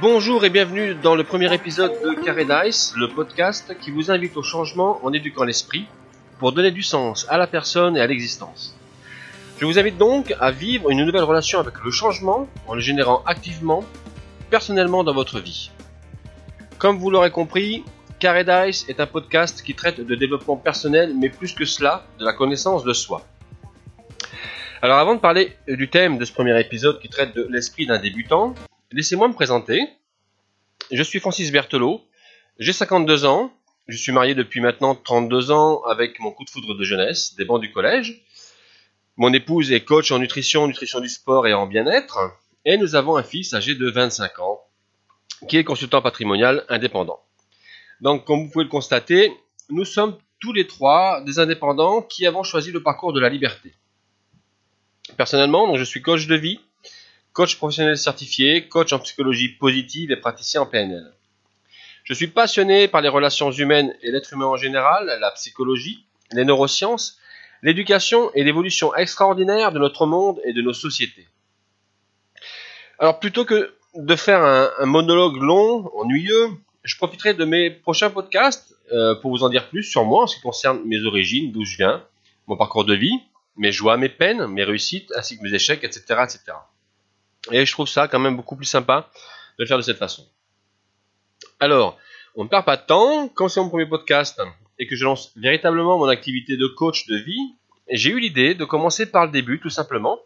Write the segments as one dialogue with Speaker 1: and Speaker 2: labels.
Speaker 1: Bonjour et bienvenue dans le premier épisode de Carré Dice, le podcast qui vous invite au changement en éduquant l'esprit pour donner du sens à la personne et à l'existence. Je vous invite donc à vivre une nouvelle relation avec le changement en le générant activement, personnellement dans votre vie. Comme vous l'aurez compris, Carré Dice est un podcast qui traite de développement personnel, mais plus que cela, de la connaissance de soi. Alors avant de parler du thème de ce premier épisode qui traite de l'esprit d'un débutant, Laissez-moi me présenter. Je suis Francis Berthelot, j'ai 52 ans, je suis marié depuis maintenant 32 ans avec mon coup de foudre de jeunesse, des bancs du collège. Mon épouse est coach en nutrition, nutrition du sport et en bien-être. Et nous avons un fils âgé de 25 ans, qui est consultant patrimonial indépendant. Donc, comme vous pouvez le constater, nous sommes tous les trois des indépendants qui avons choisi le parcours de la liberté. Personnellement, donc, je suis coach de vie, coach professionnel certifié, coach en psychologie positive et praticien en PNL. Je suis passionné par les relations humaines et l'être humain en général, la psychologie, les neurosciences, l'éducation et l'évolution extraordinaire de notre monde et de nos sociétés. Alors plutôt que de faire un, monologue long, ennuyeux, je profiterai de mes prochains podcasts euh, pour vous en dire plus sur moi en ce qui concerne mes origines, d'où je viens, mon parcours de vie, mes joies, mes peines, mes réussites, ainsi que mes échecs, etc. etc. Et je trouve ça quand même beaucoup plus sympa de le faire de cette façon. Alors, on ne perd pas de temps. Quand c'est mon premier podcast et que je lance véritablement mon activité de coach de vie, j'ai eu l'idée de commencer par le début, tout simplement,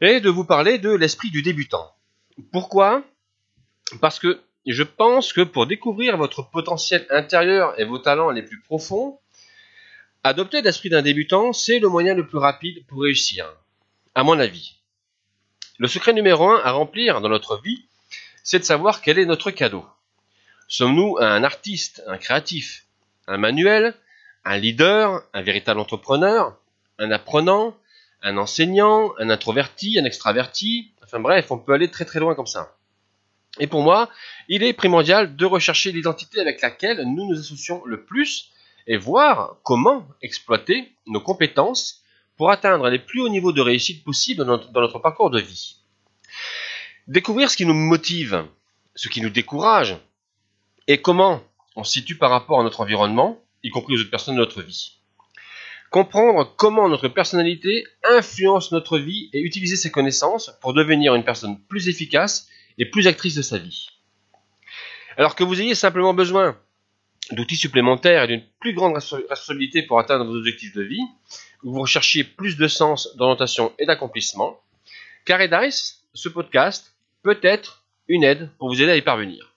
Speaker 1: et de vous parler de l'esprit du débutant. Pourquoi? Parce que je pense que pour découvrir votre potentiel intérieur et vos talents les plus profonds, adopter l'esprit d'un débutant, c'est le moyen le plus rapide pour réussir, à mon avis. Le secret numéro un à remplir dans notre vie, c'est de savoir quel est notre cadeau. Sommes-nous un artiste, un créatif, un manuel, un leader, un véritable entrepreneur, un apprenant, un enseignant, un introverti, un extraverti, enfin bref, on peut aller très très loin comme ça. Et pour moi, il est primordial de rechercher l'identité avec laquelle nous nous associons le plus et voir comment exploiter nos compétences pour atteindre les plus hauts niveaux de réussite possibles dans notre, parcours de vie. Découvrir ce qui nous motive, ce qui nous décourage, et comment on se situe par rapport à notre environnement, y compris aux autres personnes de notre vie. Comprendre comment notre personnalité influence notre vie et utiliser ses connaissances pour devenir une personne plus efficace et plus actrice de sa vie. Alors que vous ayez simplement besoin d'outils supplémentaires et d'une plus grande responsabilité pour atteindre vos objectifs de vie, vous recherchiez plus de sens, d'orientation et d'accomplissement, Carré Dice, ce podcast, peut être une aide pour vous aider à y parvenir.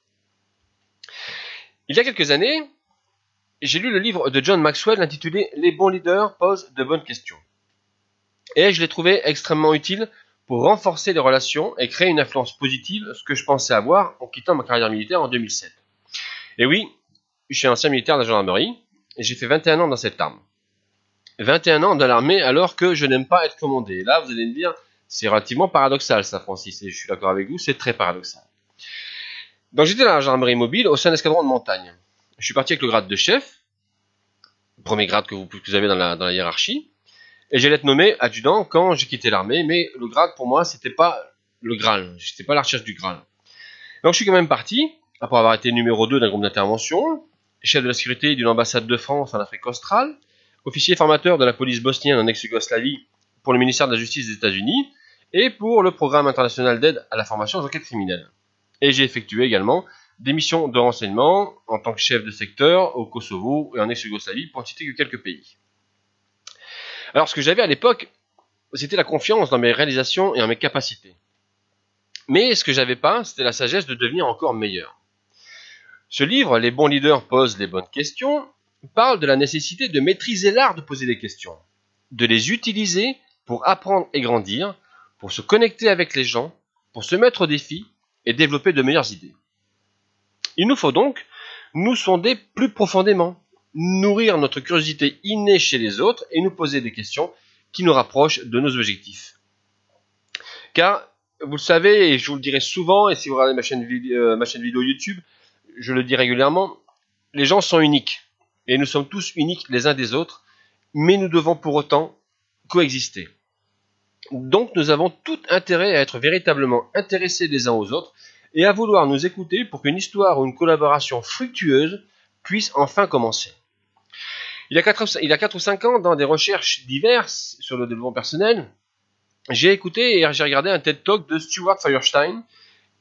Speaker 1: Il y a quelques années, j'ai lu le livre de John Maxwell intitulé Les bons leaders posent de bonnes questions. Et je l'ai trouvé extrêmement utile pour renforcer les relations et créer une influence positive, ce que je pensais avoir en quittant ma carrière militaire en 2007. Et oui, je suis ancien militaire de la gendarmerie et j'ai fait 21 ans dans cette arme. 21 ans dans l'armée alors que je n'aime pas être commandé. Là, vous allez me dire, c'est relativement paradoxal ça, Francis, et je suis d'accord avec vous, c'est très paradoxal. Donc j'étais dans la gendarmerie mobile au sein d'un escadron de montagne. Je suis parti avec le grade de chef, premier grade que vous, avez dans la, hiérarchie, et j'allais être nommé adjudant quand j'ai quitté l'armée, mais le grade pour moi, c'était pas le Graal, j'étais pas la recherche du Graal. Donc je suis quand même parti, après avoir été numéro 2 d'un groupe d'intervention, chef de la sécurité d'une ambassade de France en Afrique australe, officier formateur de la police bosnienne en ex-Yougoslavie pour le ministère de la Justice des États-Unis et pour le programme international d'aide à la formation aux enquêtes criminelles. Et j'ai effectué également des missions de renseignement en tant que chef de secteur au Kosovo et en ex-Yougoslavie pour ne citer que quelques pays. Alors ce que j'avais à l'époque, c'était la confiance dans mes réalisations et en mes capacités. Mais ce que j'avais pas, c'était la sagesse de devenir encore meilleur. Ce livre, Les bons leaders posent les bonnes questions, parle de la nécessité de maîtriser l'art de poser des questions, de les utiliser pour apprendre et grandir, pour se connecter avec les gens, pour se mettre au défi et développer de meilleures idées. Il nous faut donc nous sonder plus profondément, nourrir notre curiosité innée chez les autres et nous poser des questions qui nous rapprochent de nos objectifs. Car, vous le savez, et je vous le dirai souvent, et si vous regardez ma chaîne, euh, ma chaîne vidéo YouTube, je le dis régulièrement, les gens sont uniques et nous sommes tous uniques les uns des autres, mais nous devons pour autant coexister. Donc nous avons tout intérêt à être véritablement intéressés les uns aux autres et à vouloir nous écouter pour qu'une histoire ou une collaboration fructueuse puisse enfin commencer. Il y, a 4, il y a 4 ou 5 ans, dans des recherches diverses sur le développement personnel, j'ai écouté et j'ai regardé un TED Talk de Stuart Firestein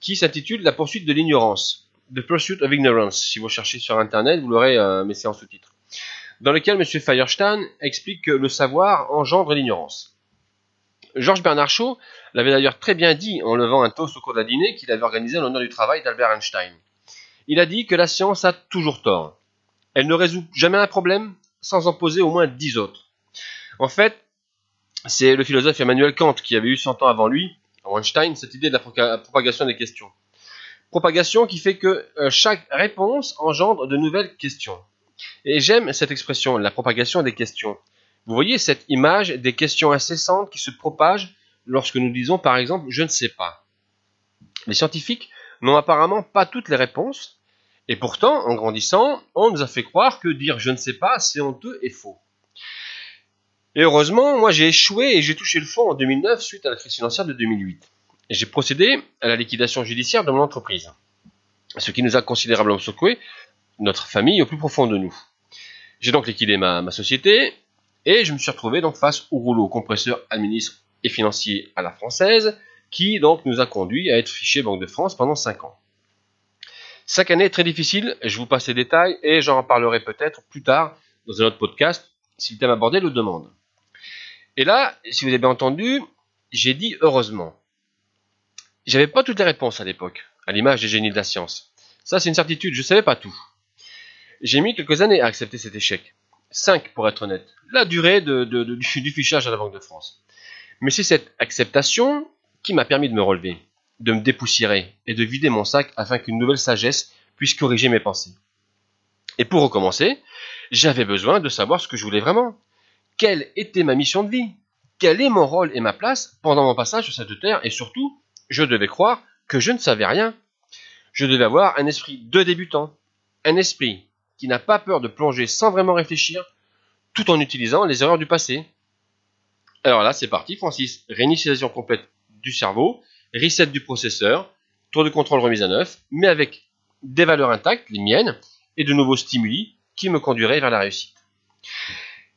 Speaker 1: qui s'intitule La poursuite de l'ignorance. The Pursuit of Ignorance. Si vous cherchez sur internet, vous l'aurez, euh, mais c'est en sous-titre. Dans lequel M. Firestein explique que le savoir engendre l'ignorance. Georges Bernard Shaw l'avait d'ailleurs très bien dit en levant un toast au cours d'un dîner qu'il avait organisé en l'honneur du travail d'Albert Einstein. Il a dit que la science a toujours tort. Elle ne résout jamais un problème sans en poser au moins dix autres. En fait, c'est le philosophe Emmanuel Kant qui avait eu 100 ans avant lui, Einstein, cette idée de la propagation des questions. Propagation qui fait que euh, chaque réponse engendre de nouvelles questions. Et j'aime cette expression, la propagation des questions. Vous voyez cette image des questions incessantes qui se propagent lorsque nous disons par exemple je ne sais pas. Les scientifiques n'ont apparemment pas toutes les réponses, et pourtant, en grandissant, on nous a fait croire que dire je ne sais pas, c'est honteux et faux. Et heureusement, moi j'ai échoué et j'ai touché le fond en 2009 suite à la crise financière de 2008. J'ai procédé à la liquidation judiciaire de mon entreprise, ce qui nous a considérablement secoué, notre famille, au plus profond de nous. J'ai donc liquidé ma, société et je me suis retrouvé donc face au rouleau compresseur administratif et financier à la française, qui donc nous a conduit à être fiché Banque de France pendant 5 ans. 5 années très difficiles, je vous passe les détails et j'en reparlerai peut-être plus tard dans un autre podcast si le thème abordé le demande. Et là, si vous avez bien entendu, j'ai dit heureusement. J'avais pas toutes les réponses à l'époque, à l'image des génies de la science. Ça, c'est une certitude, je savais pas tout. J'ai mis quelques années à accepter cet échec. 5 pour être honnête. La durée de, du fichage à la Banque de France. Mais c'est cette acceptation qui m'a permis de me relever, de me dépoussiérer et de vider mon sac afin qu'une nouvelle sagesse puisse corriger mes pensées. Et pour recommencer, j'avais besoin de savoir ce que je voulais vraiment. Quelle était ma mission de vie? Quel est mon rôle et ma place pendant mon passage sur cette terre Et surtout, je devais croire que je ne savais rien. Je devais avoir un esprit de débutant, un esprit qui n'a pas peur de plonger sans vraiment réfléchir, tout en utilisant les erreurs du passé. Alors là, c'est parti, Francis. Réinitialisation complète du cerveau, reset du processeur, tour de contrôle remise à neuf, mais avec des valeurs intactes, les miennes, et de nouveaux stimuli qui me conduiraient vers la réussite.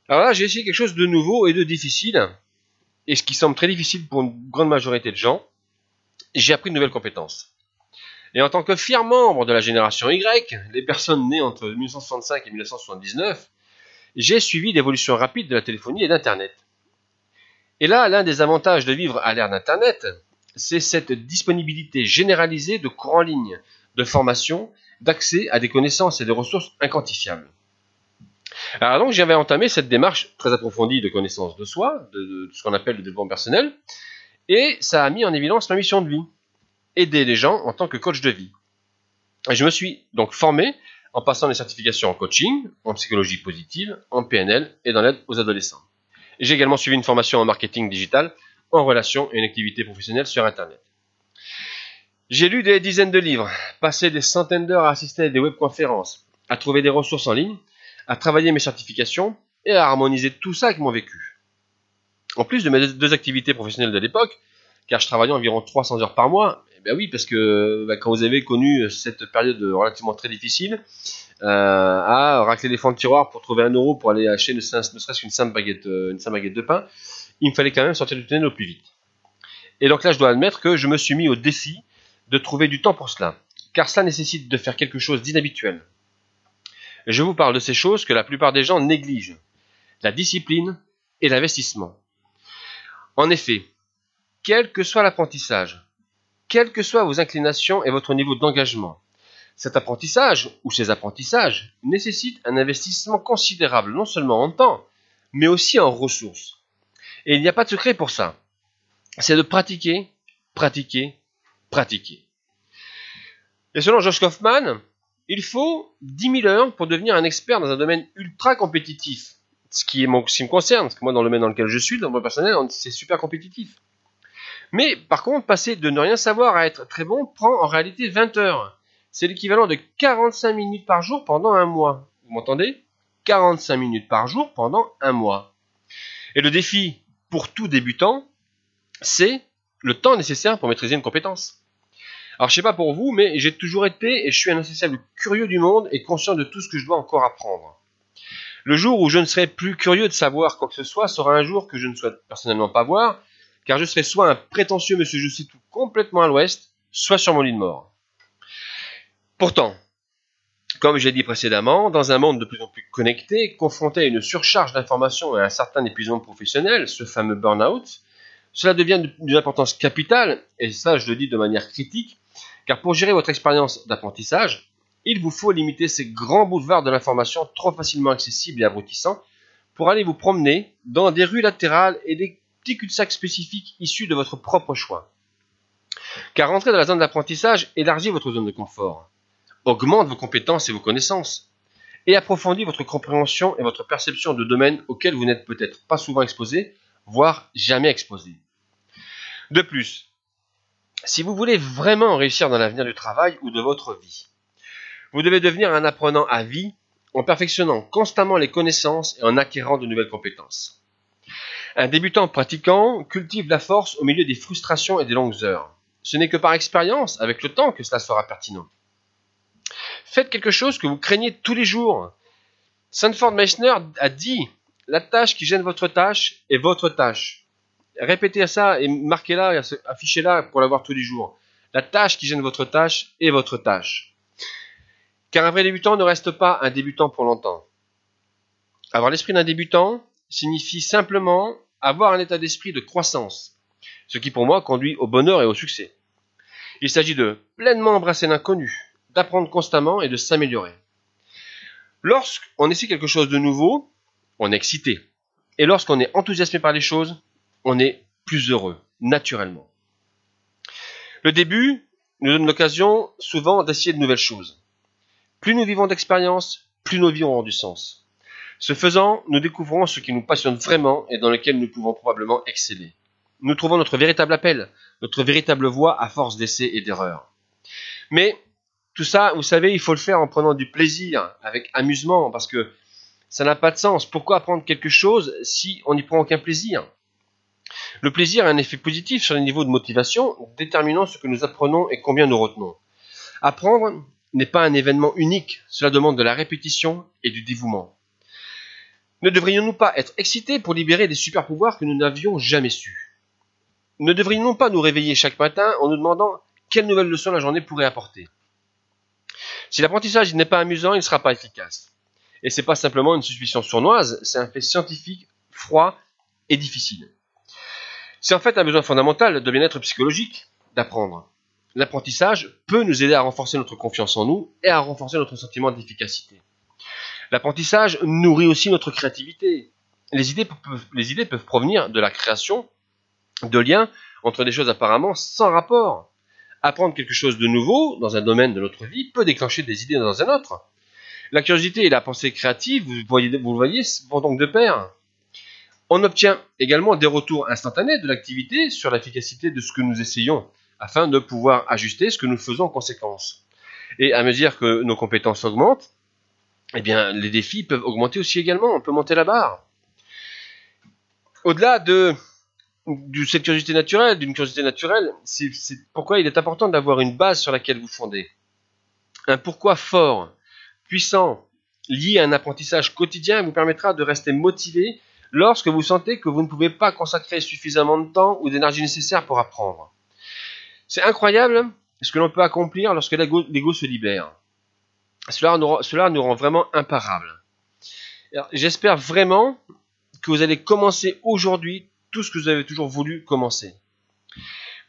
Speaker 1: Alors là, j'ai essayé quelque chose de nouveau et de difficile, et ce qui semble très difficile pour une grande majorité de gens, j'ai appris de nouvelles compétences. Et en tant que fier membre de la génération Y, les personnes nées entre 1965 et 1979, j'ai suivi l'évolution rapide de la téléphonie et d'Internet. Et là, l'un des avantages de vivre à l'ère d'Internet, c'est cette disponibilité généralisée de cours en ligne, de formation, d'accès à des connaissances et des ressources inquantifiables. Alors donc j'avais entamé cette démarche très approfondie de connaissance de soi, de, ce qu'on appelle le développement personnel, et ça a mis en évidence ma mission de vie, aider les gens en tant que coach de vie. Et je me suis donc formé en passant des certifications en coaching, en psychologie positive, en PNL et dans l'aide aux adolescents. J'ai également suivi une formation en marketing digital, en relation et une activité professionnelle sur Internet. J'ai lu des dizaines de livres, passé des centaines d'heures à assister à des webconférences, à trouver des ressources en ligne, à travailler mes certifications et à harmoniser tout ça avec mon vécu. En plus de mes deux activités professionnelles de l'époque, car je travaillais environ 300 heures par mois, eh bien oui, parce que bah, quand vous avez connu cette période relativement très difficile, euh, à racler les fonds de tiroir pour trouver un euro pour aller acheter ne, serait-ce qu'une simple baguette, euh, une simple baguette de pain, il me fallait quand même sortir du tunnel au plus vite. Et donc là, je dois admettre que je me suis mis au défi de trouver du temps pour cela, car cela nécessite de faire quelque chose d'inhabituel. Je vous parle de ces choses que la plupart des gens négligent, la discipline et l'investissement. En effet, quel que soit l'apprentissage, quelles que soient vos inclinations et votre niveau d'engagement, cet apprentissage, ou ces apprentissages, nécessitent un investissement considérable, non seulement en temps, mais aussi en ressources. Et il n'y a pas de secret pour ça. C'est de pratiquer, pratiquer, pratiquer. Et selon Josh Kaufman, il faut 10 000 heures pour devenir un expert dans un domaine ultra compétitif. Ce qui, me concerne, parce que moi, dans le domaine dans lequel je suis, dans mon personnel, c'est super compétitif. Mais par contre, passer de ne rien savoir à être très bon prend en réalité 20 heures c'est l'équivalent de 45 minutes par jour pendant un mois. Vous m'entendez? 45 minutes par jour pendant un mois. Et le défi pour tout débutant, c'est le temps nécessaire pour maîtriser une compétence. Alors je sais pas pour vous, mais j'ai toujours été et je suis un insatiable curieux du monde et conscient de tout ce que je dois encore apprendre. Le jour où je ne serai plus curieux de savoir quoi que ce soit sera un jour que je ne souhaite personnellement pas voir, car je serai soit un prétentieux monsieur je sais tout complètement à l'ouest, soit sur mon lit de mort. Pourtant, comme j'ai dit précédemment, dans un monde de plus en plus connecté, confronté à une surcharge d'informations et à un certain épuisement professionnel, ce fameux burn-out, cela devient d'une importance capitale, et ça je le dis de manière critique, car pour gérer votre expérience d'apprentissage, il vous faut limiter ces grands boulevards de l'information trop facilement accessibles et abrutissants pour aller vous promener dans des rues latérales et des petits cul-de-sac spécifiques issus de votre propre choix. Car rentrer dans la zone d'apprentissage élargit votre zone de confort, augmente vos compétences et vos connaissances, et approfondit votre compréhension et votre perception de domaines auxquels vous n'êtes peut-être pas souvent exposé, voire jamais exposé. De plus, si vous voulez vraiment réussir dans l'avenir du travail ou de votre vie, vous devez devenir un apprenant à vie en perfectionnant constamment les connaissances et en acquérant de nouvelles compétences. Un débutant pratiquant cultive la force au milieu des frustrations et des longues heures. Ce n'est que par expérience, avec le temps, que cela sera pertinent. Faites quelque chose que vous craignez tous les jours. Sanford Meissner a dit La tâche qui gêne votre tâche est votre tâche. Répétez ça et marquez-la, affichez-la pour l'avoir tous les jours. La tâche qui gêne votre tâche est votre tâche. Car un vrai débutant ne reste pas un débutant pour longtemps. Avoir l'esprit d'un débutant signifie simplement avoir un état d'esprit de croissance, ce qui pour moi conduit au bonheur et au succès. Il s'agit de pleinement embrasser l'inconnu, d'apprendre constamment et de s'améliorer. Lorsqu'on essaie quelque chose de nouveau, on est excité. Et lorsqu'on est enthousiasmé par les choses, on est plus heureux, naturellement. Le début nous donne l'occasion souvent d'essayer de nouvelles choses. Plus nous vivons d'expérience, plus nos vies auront du sens. Ce faisant, nous découvrons ce qui nous passionne vraiment et dans lequel nous pouvons probablement exceller. Nous trouvons notre véritable appel, notre véritable voie à force d'essais et d'erreurs. Mais tout ça, vous savez, il faut le faire en prenant du plaisir, avec amusement, parce que ça n'a pas de sens. Pourquoi apprendre quelque chose si on n'y prend aucun plaisir? Le plaisir a un effet positif sur les niveaux de motivation, déterminant ce que nous apprenons et combien nous retenons. Apprendre, n'est pas un événement unique, cela demande de la répétition et du dévouement. Ne devrions-nous pas être excités pour libérer des super pouvoirs que nous n'avions jamais su? Ne devrions-nous pas nous réveiller chaque matin en nous demandant quelle nouvelle leçon la journée pourrait apporter? Si l'apprentissage n'est pas amusant, il ne sera pas efficace. Et ce n'est pas simplement une suspicion sournoise, c'est un fait scientifique, froid et difficile. C'est en fait un besoin fondamental de bien-être psychologique d'apprendre l'apprentissage peut nous aider à renforcer notre confiance en nous et à renforcer notre sentiment d'efficacité. L'apprentissage nourrit aussi notre créativité. Les idées, peuvent, provenir de la création de liens entre des choses apparemment sans rapport. Apprendre quelque chose de nouveau dans un domaine de notre vie peut déclencher des idées dans un autre. La curiosité et la pensée créative, vous le voyez, vont donc de pair. On obtient également des retours instantanés de l'activité sur l'efficacité de ce que nous essayons afin de pouvoir ajuster ce que nous faisons en conséquence. Et à mesure que nos compétences augmentent, eh bien, les défis peuvent augmenter aussi également. On peut monter la barre. Au-delà de, cette curiosité naturelle, d'une curiosité naturelle, c'est pourquoi il est important d'avoir une base sur laquelle vous fondez. Un pourquoi fort, puissant, lié à un apprentissage quotidien vous permettra de rester motivé lorsque vous sentez que vous ne pouvez pas consacrer suffisamment de temps ou d'énergie nécessaire pour apprendre. C'est incroyable ce que l'on peut accomplir lorsque l'ego se libère. Cela nous, rend vraiment imparables. J'espère vraiment que vous allez commencer aujourd'hui tout ce que vous avez toujours voulu commencer.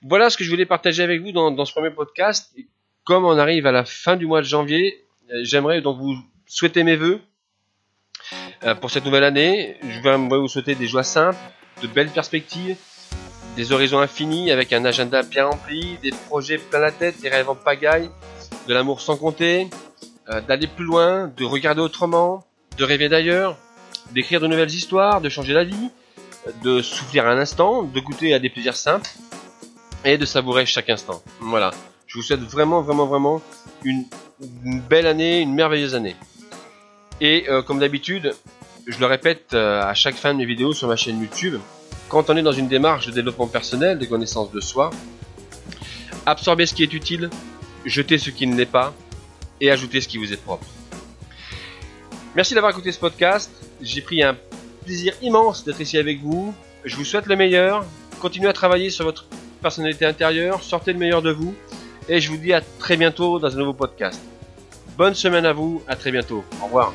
Speaker 1: Voilà ce que je voulais partager avec vous dans, ce premier podcast. comme on arrive à la fin du mois de janvier, euh, j'aimerais donc vous souhaiter mes voeux euh, pour cette nouvelle année. Je vais vous souhaiter des joies simples, de belles perspectives, des horizons infinis avec un agenda bien rempli, des projets plein la tête, des rêves en pagaille, de l'amour sans compter, euh, d'aller plus loin, de regarder autrement, de rêver d'ailleurs, d'écrire de nouvelles histoires, de changer la vie, de souffler un instant, de goûter à des plaisirs simples et de savourer chaque instant. Voilà. Je vous souhaite vraiment, vraiment, vraiment une, belle année, une merveilleuse année. Et euh, comme d'habitude, je le répète euh, à chaque fin de mes vidéos sur ma chaîne YouTube, quand on est dans une démarche de développement personnel, de connaissance de soi, Absorbez ce qui est utile, jetez ce qui ne l'est pas, et ajoutez ce qui vous est propre. Merci d'avoir écouté ce podcast. J'ai pris un plaisir immense d'être ici avec vous. Je vous souhaite le meilleur. Continuez à travailler sur votre personnalité intérieure, sortez le meilleur de vous. Et je vous dis à très bientôt dans un nouveau podcast. Bonne semaine à vous, à très bientôt. Au revoir.